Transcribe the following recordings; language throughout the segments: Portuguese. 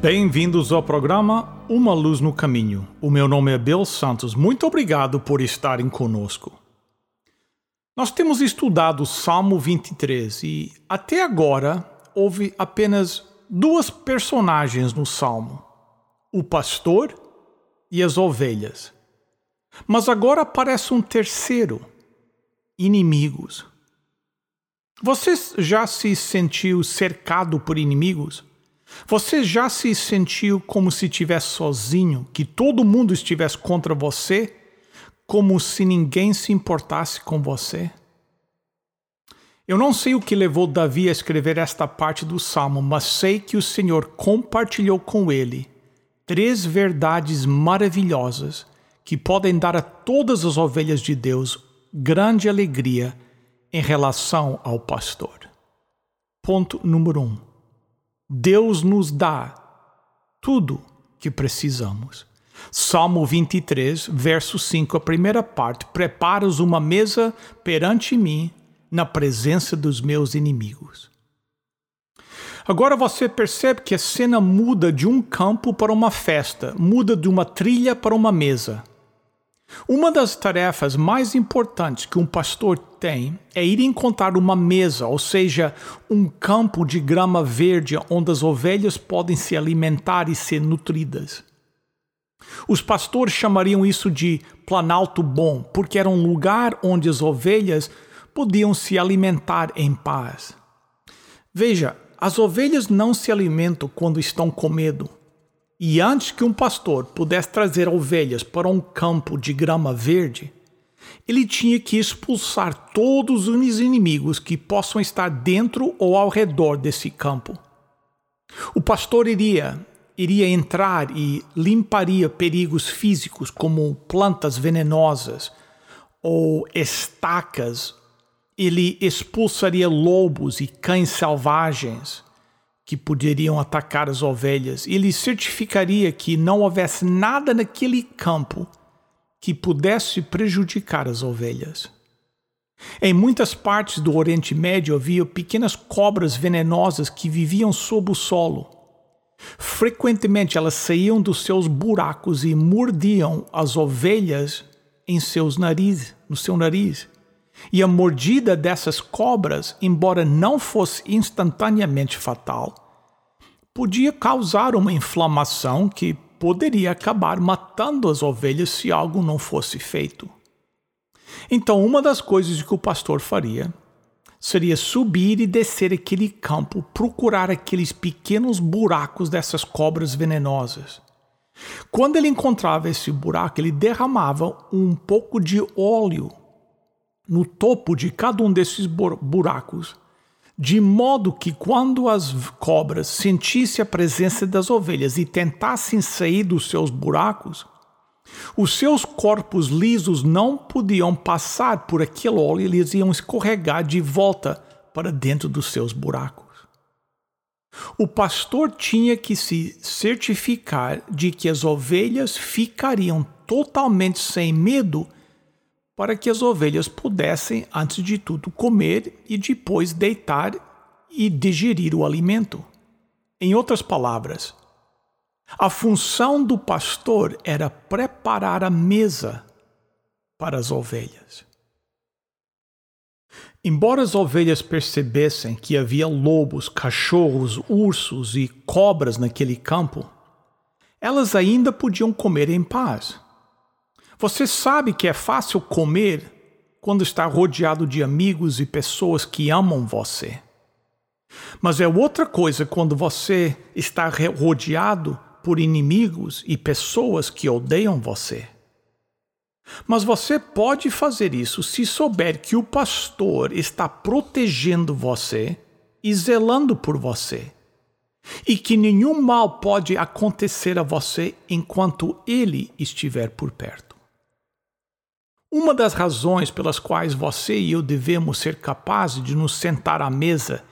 Bem-vindos ao programa Uma Luz no Caminho. O meu nome é Bill Santos. Muito obrigado por estarem conosco. Nós temos estudado o Salmo 23 e até agora houve apenas duas personagens no Salmo: o pastor e as ovelhas. Mas agora aparece um terceiro: inimigos. Você já se sentiu cercado por inimigos? Você já se sentiu como se estivesse sozinho, que todo mundo estivesse contra você, como se ninguém se importasse com você? Eu não sei o que levou Davi a escrever esta parte do salmo, mas sei que o Senhor compartilhou com ele três verdades maravilhosas que podem dar a todas as ovelhas de Deus grande alegria em relação ao pastor. Ponto número um. Deus nos dá tudo que precisamos. Salmo 23, verso 5, a primeira parte: Preparas uma mesa perante mim, na presença dos meus inimigos. Agora você percebe que a cena muda de um campo para uma festa, muda de uma trilha para uma mesa. Uma das tarefas mais importantes que um pastor tem é ir encontrar uma mesa, ou seja, um campo de grama verde onde as ovelhas podem se alimentar e ser nutridas. Os pastores chamariam isso de planalto bom, porque era um lugar onde as ovelhas podiam se alimentar em paz. Veja, as ovelhas não se alimentam quando estão com medo. E antes que um pastor pudesse trazer ovelhas para um campo de grama verde, ele tinha que expulsar todos os inimigos que possam estar dentro ou ao redor desse campo. O pastor iria iria entrar e limparia perigos físicos como plantas venenosas ou estacas. Ele expulsaria lobos e cães selvagens que poderiam atacar as ovelhas. Ele certificaria que não houvesse nada naquele campo que pudesse prejudicar as ovelhas. Em muitas partes do Oriente Médio havia pequenas cobras venenosas que viviam sob o solo. Frequentemente elas saíam dos seus buracos e mordiam as ovelhas em seus nariz, no seu nariz. E a mordida dessas cobras, embora não fosse instantaneamente fatal, podia causar uma inflamação que poderia acabar matando as ovelhas se algo não fosse feito. Então, uma das coisas que o pastor faria seria subir e descer aquele campo, procurar aqueles pequenos buracos dessas cobras venenosas. Quando ele encontrava esse buraco, ele derramava um pouco de óleo no topo de cada um desses buracos, de modo que quando as cobras sentissem a presença das ovelhas e tentassem sair dos seus buracos, os seus corpos lisos não podiam passar por aquele óleo, eles iam escorregar de volta para dentro dos seus buracos. O pastor tinha que se certificar de que as ovelhas ficariam totalmente sem medo para que as ovelhas pudessem, antes de tudo, comer e depois deitar e digerir o alimento. Em outras palavras, a função do pastor era preparar a mesa para as ovelhas. Embora as ovelhas percebessem que havia lobos, cachorros, ursos e cobras naquele campo, elas ainda podiam comer em paz. Você sabe que é fácil comer quando está rodeado de amigos e pessoas que amam você. Mas é outra coisa quando você está rodeado por inimigos e pessoas que odeiam você. Mas você pode fazer isso se souber que o pastor está protegendo você e zelando por você, e que nenhum mal pode acontecer a você enquanto ele estiver por perto. Uma das razões pelas quais você e eu devemos ser capazes de nos sentar à mesa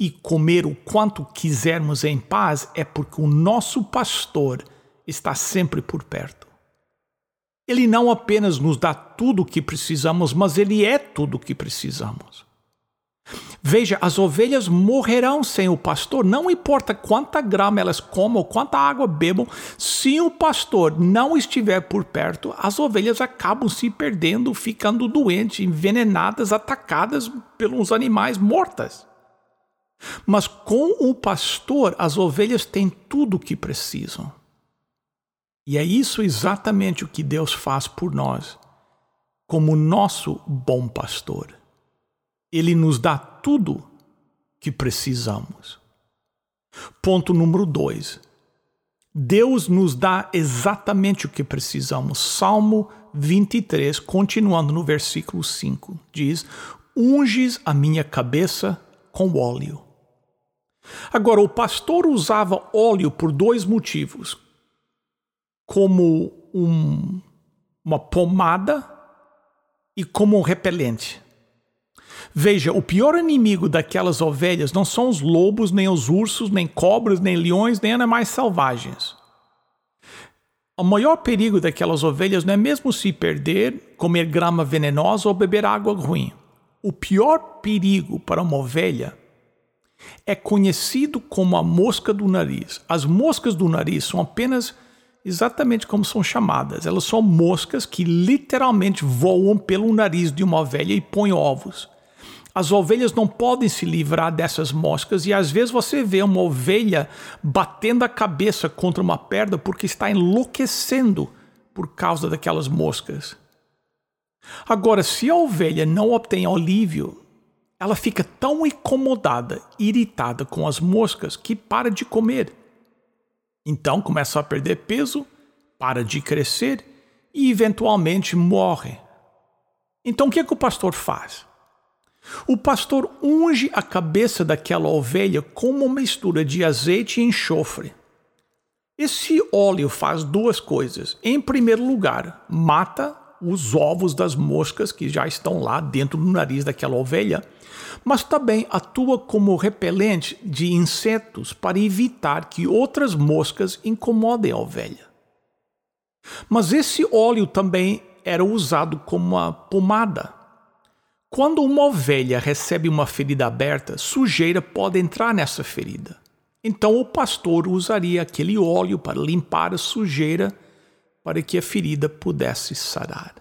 e comer o quanto quisermos em paz é porque o nosso pastor está sempre por perto. Ele não apenas nos dá tudo o que precisamos, mas ele é tudo o que precisamos. Veja, as ovelhas morrerão sem o pastor, não importa quanta grama elas comam quanta água bebam, se o pastor não estiver por perto, as ovelhas acabam se perdendo, ficando doentes, envenenadas, atacadas pelos animais mortas. Mas com o pastor, as ovelhas têm tudo o que precisam. E é isso exatamente o que Deus faz por nós, como nosso bom pastor. Ele nos dá tudo que precisamos. Ponto número dois. Deus nos dá exatamente o que precisamos. Salmo 23, continuando no versículo 5, diz: Unges a minha cabeça com óleo. Agora, o pastor usava óleo por dois motivos como um, uma pomada e como um repelente. Veja, o pior inimigo daquelas ovelhas não são os lobos, nem os ursos, nem cobras, nem leões, nem animais selvagens. O maior perigo daquelas ovelhas não é mesmo se perder, comer grama venenosa ou beber água ruim. O pior perigo para uma ovelha é conhecido como a mosca do nariz. As moscas do nariz são apenas exatamente como são chamadas. Elas são moscas que literalmente voam pelo nariz de uma ovelha e põem ovos. As ovelhas não podem se livrar dessas moscas e às vezes você vê uma ovelha batendo a cabeça contra uma pedra porque está enlouquecendo por causa daquelas moscas. Agora, se a ovelha não obtém alívio, ela fica tão incomodada, irritada com as moscas que para de comer. Então começa a perder peso, para de crescer e eventualmente morre. Então o que, é que o pastor faz? O pastor unge a cabeça daquela ovelha com uma mistura de azeite e enxofre. Esse óleo faz duas coisas. Em primeiro lugar, mata os ovos das moscas que já estão lá dentro do nariz daquela ovelha mas também atua como repelente de insetos para evitar que outras moscas incomodem a ovelha. Mas esse óleo também era usado como uma pomada. Quando uma ovelha recebe uma ferida aberta, sujeira pode entrar nessa ferida. Então o pastor usaria aquele óleo para limpar a sujeira para que a ferida pudesse sarar.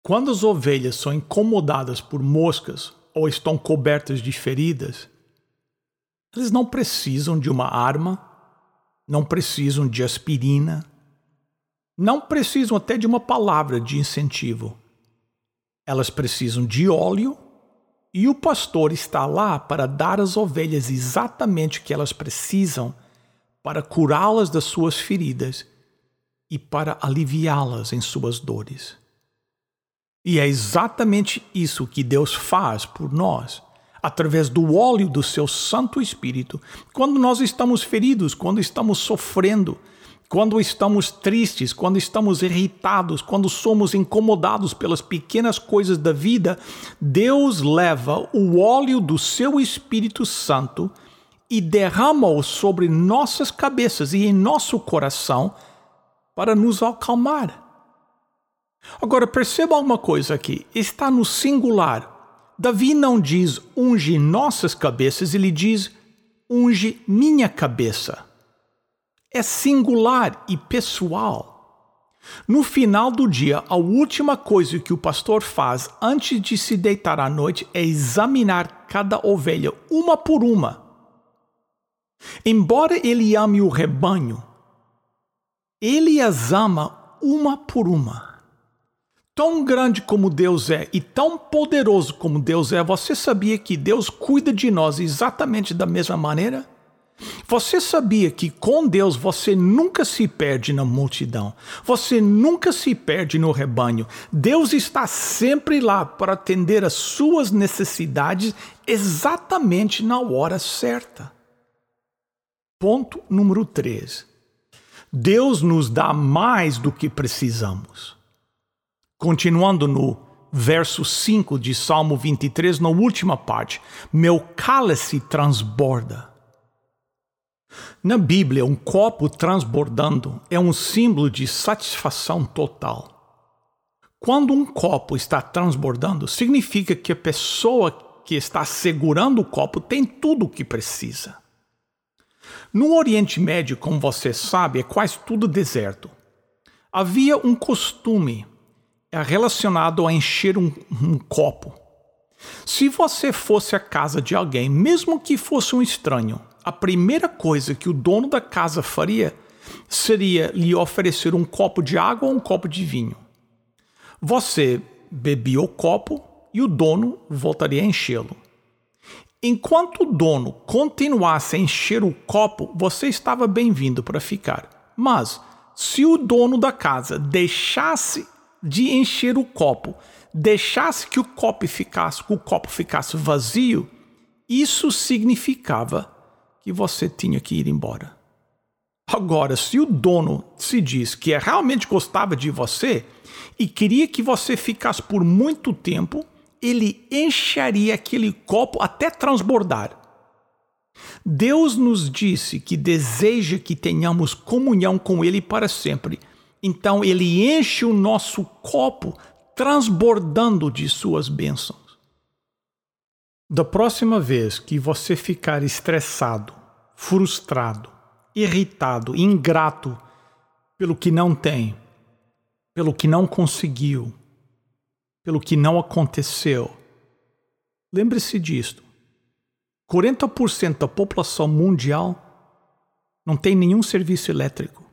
Quando as ovelhas são incomodadas por moscas ou estão cobertas de feridas, eles não precisam de uma arma, não precisam de aspirina, não precisam até de uma palavra de incentivo. Elas precisam de óleo e o pastor está lá para dar às ovelhas exatamente o que elas precisam para curá-las das suas feridas e para aliviá-las em suas dores. E é exatamente isso que Deus faz por nós, através do óleo do seu Santo Espírito, quando nós estamos feridos, quando estamos sofrendo, quando estamos tristes, quando estamos irritados, quando somos incomodados pelas pequenas coisas da vida, Deus leva o óleo do seu Espírito Santo e derrama-o sobre nossas cabeças e em nosso coração para nos acalmar Agora perceba uma coisa aqui: está no singular. Davi não diz unge nossas cabeças, ele diz unge minha cabeça. É singular e pessoal. No final do dia, a última coisa que o pastor faz antes de se deitar à noite é examinar cada ovelha, uma por uma. Embora ele ame o rebanho, ele as ama uma por uma. Tão grande como Deus é e tão poderoso como Deus é, você sabia que Deus cuida de nós exatamente da mesma maneira? Você sabia que com Deus você nunca se perde na multidão, você nunca se perde no rebanho. Deus está sempre lá para atender às suas necessidades exatamente na hora certa. Ponto número 3. Deus nos dá mais do que precisamos. Continuando no verso 5 de Salmo 23, na última parte: Meu cálice transborda. Na Bíblia, um copo transbordando é um símbolo de satisfação total. Quando um copo está transbordando, significa que a pessoa que está segurando o copo tem tudo o que precisa. No Oriente Médio, como você sabe, é quase tudo deserto. Havia um costume relacionado a encher um, um copo. Se você fosse à casa de alguém, mesmo que fosse um estranho, a primeira coisa que o dono da casa faria seria lhe oferecer um copo de água ou um copo de vinho. Você bebia o copo e o dono voltaria a enchê-lo. Enquanto o dono continuasse a encher o copo, você estava bem-vindo para ficar. Mas, se o dono da casa deixasse de encher o copo, deixasse que o copo ficasse, que o copo ficasse vazio, isso significava que você tinha que ir embora. Agora, se o dono se diz que realmente gostava de você e queria que você ficasse por muito tempo, ele encheria aquele copo até transbordar. Deus nos disse que deseja que tenhamos comunhão com Ele para sempre. Então, Ele enche o nosso copo transbordando de Suas bênçãos. Da próxima vez que você ficar estressado, frustrado, irritado, ingrato pelo que não tem, pelo que não conseguiu, pelo que não aconteceu, lembre-se disto. 40% da população mundial não tem nenhum serviço elétrico.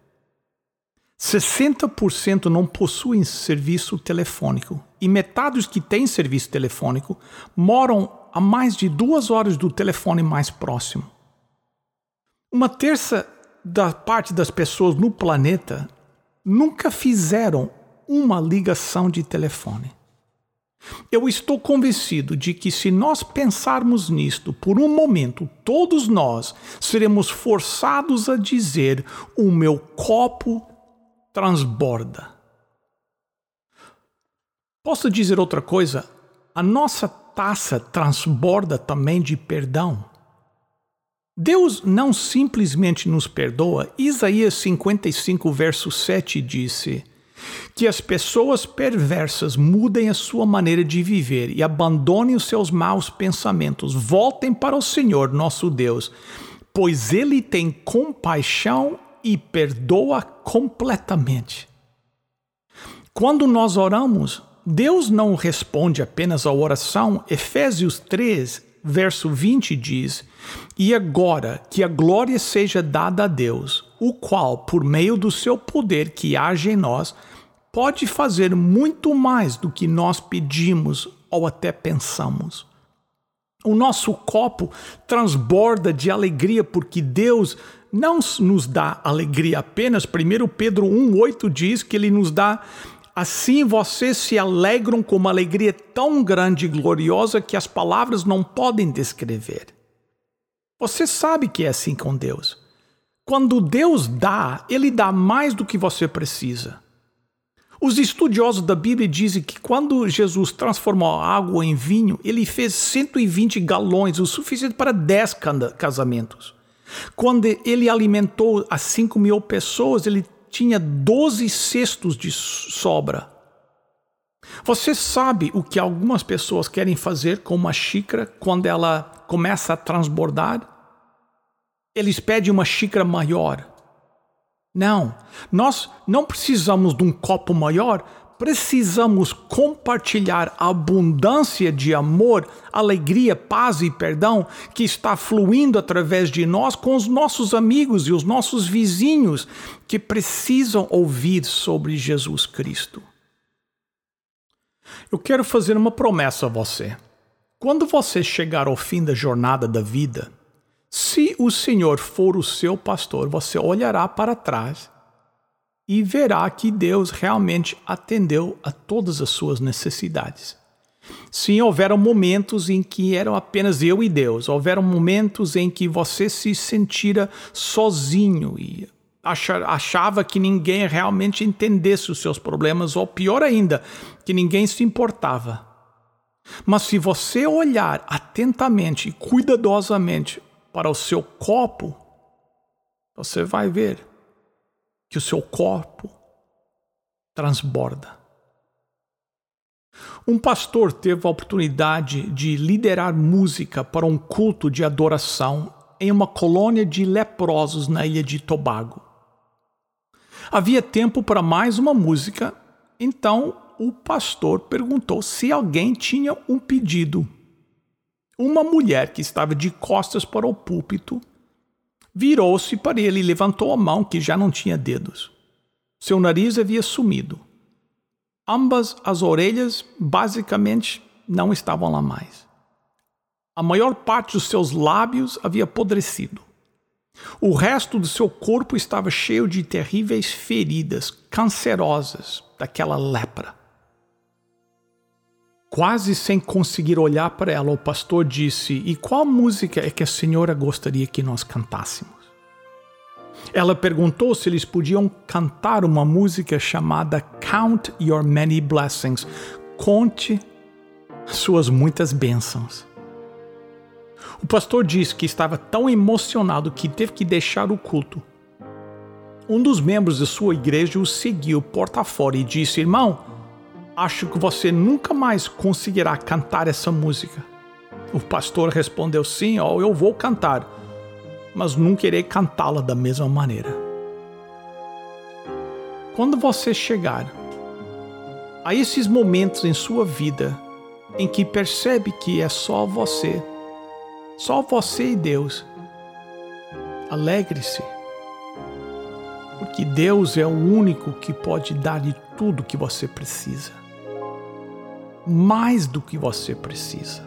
60% não possuem serviço telefônico e metade dos que têm serviço telefônico moram a mais de duas horas do telefone mais próximo. Uma terça da parte das pessoas no planeta nunca fizeram uma ligação de telefone. Eu estou convencido de que, se nós pensarmos nisto por um momento, todos nós seremos forçados a dizer: o meu copo transborda. Posso dizer outra coisa? A nossa taça transborda também de perdão. Deus não simplesmente nos perdoa. Isaías 55, verso 7 disse que as pessoas perversas mudem a sua maneira de viver e abandonem os seus maus pensamentos, voltem para o Senhor nosso Deus, pois Ele tem compaixão e perdoa completamente. Quando nós oramos, Deus não responde apenas à oração. Efésios 3, verso 20 diz: E agora que a glória seja dada a Deus, o qual, por meio do seu poder que age em nós, pode fazer muito mais do que nós pedimos ou até pensamos. O nosso copo transborda de alegria porque Deus não nos dá alegria apenas. 1 Pedro 1,8 diz que ele nos dá Assim vocês se alegram com uma alegria tão grande e gloriosa que as palavras não podem descrever. Você sabe que é assim com Deus. Quando Deus dá, Ele dá mais do que você precisa. Os estudiosos da Bíblia dizem que quando Jesus transformou a água em vinho, ele fez 120 galões, o suficiente para 10 casamentos. Quando ele alimentou as 5 mil pessoas, ele tinha 12 cestos de sobra. Você sabe o que algumas pessoas querem fazer com uma xícara quando ela começa a transbordar? Eles pedem uma xícara maior. Não, nós não precisamos de um copo maior, precisamos compartilhar a abundância de amor, alegria, paz e perdão que está fluindo através de nós com os nossos amigos e os nossos vizinhos que precisam ouvir sobre Jesus Cristo. Eu quero fazer uma promessa a você. Quando você chegar ao fim da jornada da vida, Se o Senhor for o seu pastor, você olhará para trás e verá que Deus realmente atendeu a todas as suas necessidades. Sim, houveram momentos em que eram apenas eu e Deus, houveram momentos em que você se sentira sozinho e achava que ninguém realmente entendesse os seus problemas, ou pior ainda, que ninguém se importava. Mas se você olhar atentamente e cuidadosamente para o seu copo, você vai ver que o seu corpo transborda. Um pastor teve a oportunidade de liderar música para um culto de adoração em uma colônia de leprosos na ilha de Tobago. Havia tempo para mais uma música, então o pastor perguntou se alguém tinha um pedido. Uma mulher que estava de costas para o púlpito virou-se para ele e levantou a mão que já não tinha dedos. Seu nariz havia sumido. Ambas as orelhas basicamente não estavam lá mais. A maior parte dos seus lábios havia apodrecido. O resto do seu corpo estava cheio de terríveis feridas cancerosas daquela lepra. Quase sem conseguir olhar para ela, o pastor disse: E qual música é que a senhora gostaria que nós cantássemos? Ela perguntou se eles podiam cantar uma música chamada Count Your Many Blessings Conte suas muitas bênçãos. O pastor disse que estava tão emocionado que teve que deixar o culto. Um dos membros da sua igreja o seguiu porta fora e disse: Irmão, Acho que você nunca mais conseguirá cantar essa música. O pastor respondeu: Sim, ó, eu vou cantar, mas nunca irei cantá-la da mesma maneira. Quando você chegar a esses momentos em sua vida em que percebe que é só você, só você e Deus, alegre-se, porque Deus é o único que pode dar-lhe tudo que você precisa mais do que você precisa.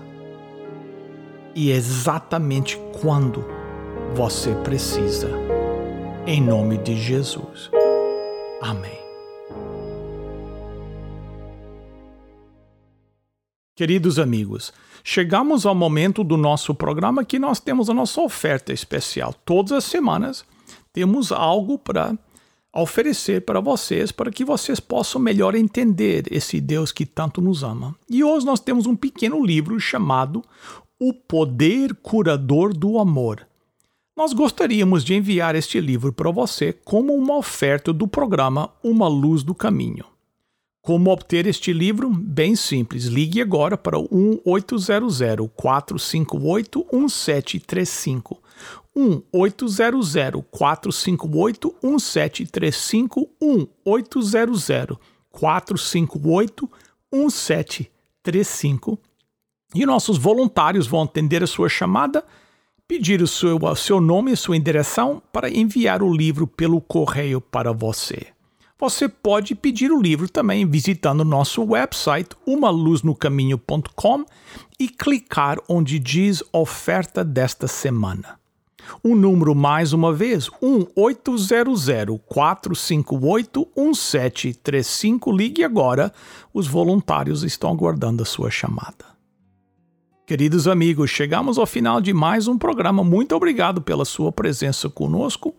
E exatamente quando você precisa. Em nome de Jesus. Amém. Queridos amigos, chegamos ao momento do nosso programa que nós temos a nossa oferta especial. Todas as semanas temos algo para a oferecer para vocês para que vocês possam melhor entender esse Deus que tanto nos ama. E hoje nós temos um pequeno livro chamado O Poder Curador do Amor. Nós gostaríamos de enviar este livro para você como uma oferta do programa Uma Luz do Caminho. Como obter este livro? Bem simples. Ligue agora para o 1800 458 1735 1-800-458-1735, 1-800-458-1735. E nossos voluntários vão atender a sua chamada, pedir o seu, o seu nome e sua endereção para enviar o livro pelo correio para você. Você pode pedir o livro também visitando nosso website umaluznocaminho.com e clicar onde diz oferta desta semana. O número, mais uma vez, 1-800-458-1735. Ligue agora, os voluntários estão aguardando a sua chamada. Queridos amigos, chegamos ao final de mais um programa. Muito obrigado pela sua presença conosco.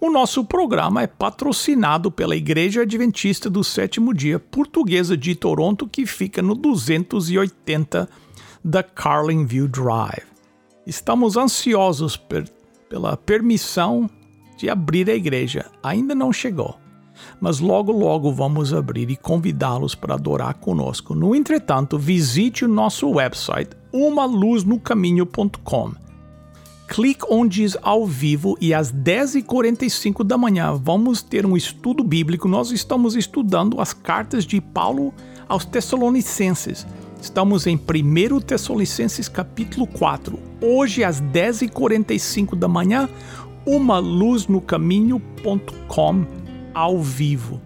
O nosso programa é patrocinado pela Igreja Adventista do Sétimo Dia Portuguesa de Toronto, que fica no 280 da Carlingview Drive. Estamos ansiosos pela permissão de abrir a igreja. Ainda não chegou, mas logo logo vamos abrir e convidá-los para adorar conosco. No entretanto, visite o nosso website umaluznocaminho.com. Clique onde diz ao vivo e às 10h45 da manhã vamos ter um estudo bíblico. Nós estamos estudando as cartas de Paulo aos Tessalonicenses. Estamos em 1 Tessalonicenses capítulo 4. Hoje às 10h45 da manhã, uma luz no caminho.com ao vivo.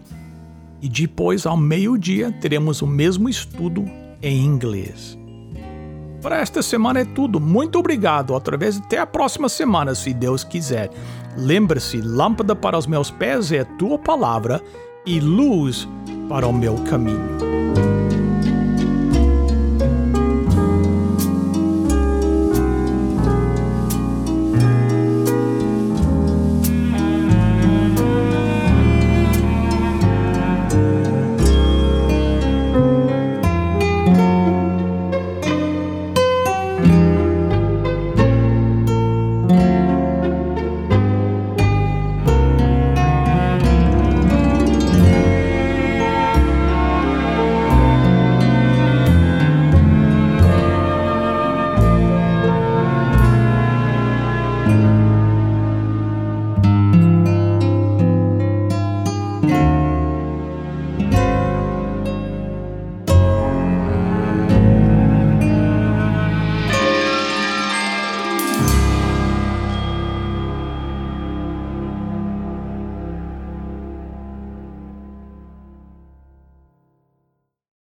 E depois, ao meio-dia, teremos o mesmo estudo em inglês. Para esta semana é tudo. Muito obrigado. Outra vez até a próxima semana, se Deus quiser. Lembre-se: lâmpada para os meus pés é a tua palavra e luz para o meu caminho.